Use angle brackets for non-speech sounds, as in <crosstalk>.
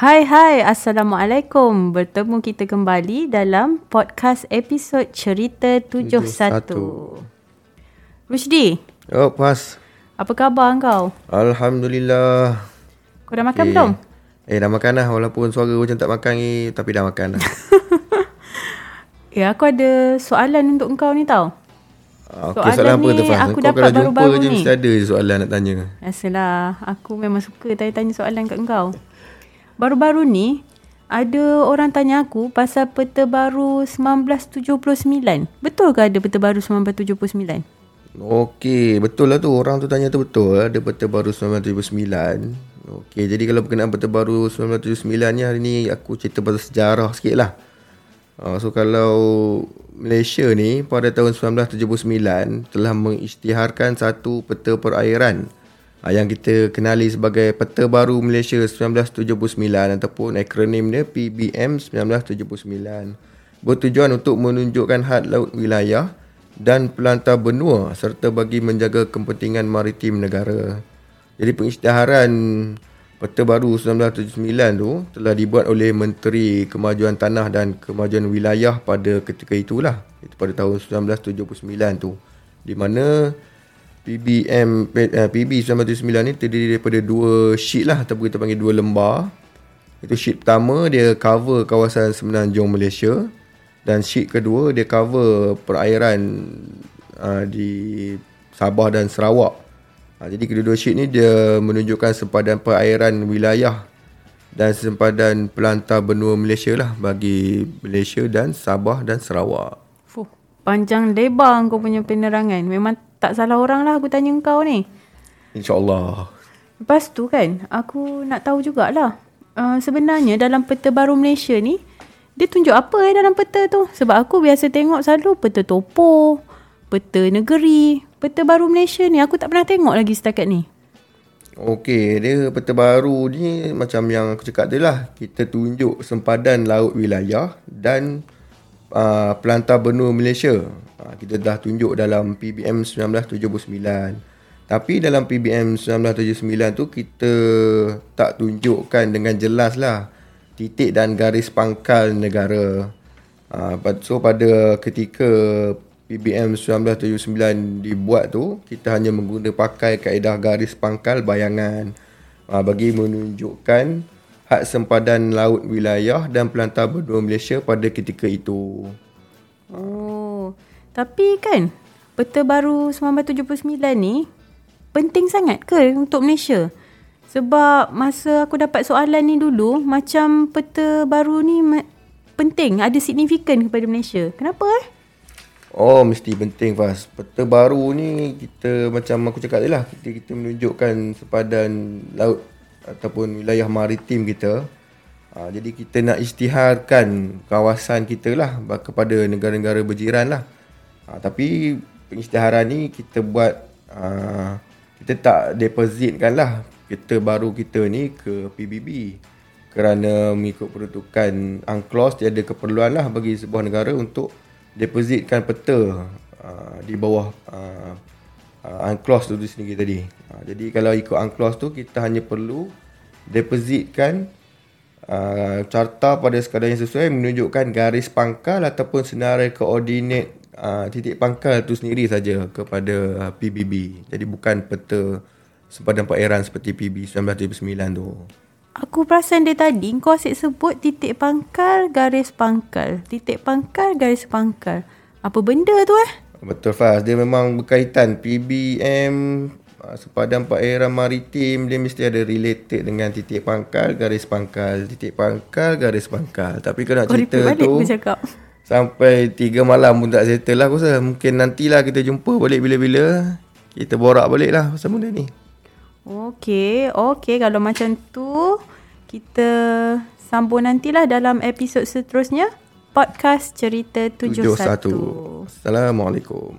hai, Assalamualaikum. Bertemu kita kembali dalam podcast episod Cerita 71. Rushdi, Oh, pas. apa khabar kau? Alhamdulillah. Kau dah makan belum? Eh, dah makan dah. Walaupun suara macam tak makan ni, tapi dah makan dah. Ya, <laughs> aku ada soalan untuk kau ni tau. Ah, Soalan Okey, soalan apa ni tu, Fas? aku Kau dapat kalau jumpa baru-baru je ni. mesti ada je soalan nak tanya. Biasalah, aku memang suka tanya-tanya soalan kat kau. Baru-baru ni, ada orang tanya aku pasal peta baru 1979. Betul ke ada peta baru 1979? Okey, betul lah tu. Orang tu tanya tu betul. Ada peta baru 1979. Okey, jadi kalau berkenaan peta baru 1979 ni, hari ni aku cerita pasal sejarah sikit lah. Uh, so kalau Malaysia ni pada tahun 1979 telah mengisytiharkan satu peta perairan yang kita kenali sebagai Peta Baru Malaysia 1979 ataupun akronim dia PBM 1979 bertujuan untuk menunjukkan had laut wilayah dan pelantar benua serta bagi menjaga kepentingan maritim negara. Jadi pengisytiharan Peta Baru 1979 tu telah dibuat oleh Menteri Kemajuan Tanah dan Kemajuan Wilayah pada ketika itulah. Itu pada tahun 1979 tu. Di mana PBM eh, PB 1979 ni terdiri daripada dua sheet lah ataupun kita panggil dua lembar. Itu sheet pertama dia cover kawasan Semenanjung Malaysia dan sheet kedua dia cover perairan uh, di Sabah dan Sarawak. Ha, jadi kedua-dua sheet ni dia menunjukkan sempadan perairan wilayah dan sempadan pelantar benua Malaysia lah bagi Malaysia dan Sabah dan Sarawak. Fuh, panjang lebar kau punya penerangan. Memang tak salah orang lah aku tanya kau ni. InsyaAllah. Lepas tu kan, aku nak tahu jugalah. Uh, sebenarnya dalam peta baru Malaysia ni, dia tunjuk apa eh dalam peta tu? Sebab aku biasa tengok selalu peta topo, peta negeri, peta baru Malaysia ni aku tak pernah tengok lagi setakat ni. Okey, dia peta baru ni macam yang aku cakap tadi lah. Kita tunjuk sempadan laut wilayah dan uh, pelantar benua Malaysia. Uh, kita dah tunjuk dalam PBM 1979. Tapi dalam PBM 1979 tu kita tak tunjukkan dengan jelas lah titik dan garis pangkal negara. Uh, so pada ketika PBM 1979 dibuat tu kita hanya mengguna pakai kaedah garis pangkal bayangan uh, bagi menunjukkan had sempadan laut wilayah dan pelantar benua Malaysia pada ketika itu. Tapi kan peta baru 1979 ni penting sangat ke untuk Malaysia? Sebab masa aku dapat soalan ni dulu, macam peta baru ni ma- penting, ada signifikan kepada Malaysia. Kenapa eh? Oh mesti penting Fas Peta baru ni kita macam aku cakap tadi lah kita, kita menunjukkan sepadan laut ataupun wilayah maritim kita ha, Jadi kita nak isytiharkan kawasan kita lah kepada negara-negara berjiran lah ha, Tapi pengisytiharan ni kita buat ha, kita tak depositkan lah peta baru kita ni ke PBB kerana mengikut peruntukan UNCLOS dia ada keperluan lah bagi sebuah negara untuk depositkan peta uh, di bawah uh, UNCLOS tu sendiri tadi. Uh, jadi kalau ikut UNCLOS tu kita hanya perlu depositkan uh, carta pada sekadar yang sesuai menunjukkan garis pangkal ataupun senarai koordinat uh, titik pangkal tu sendiri saja kepada uh, PBB. Jadi bukan peta sempadan perairan seperti PB 1979 tu. Aku perasan dia tadi kau asyik sebut titik pangkal, garis pangkal. Titik pangkal, garis pangkal. Apa benda tu eh? Betul Faz, dia memang berkaitan PBM ah, sepadan perairan maritim dia mesti ada related dengan titik pangkal, garis pangkal, titik pangkal, garis pangkal. Tapi nak Kau cerita balik tu aku cakap. Sampai tiga malam pun tak settle lah aku rasa. Mungkin nantilah kita jumpa balik bila-bila. Kita borak balik lah pasal benda ni. Okey, okey kalau macam tu kita sambung nantilah dalam episod seterusnya podcast cerita 71. 71. Assalamualaikum.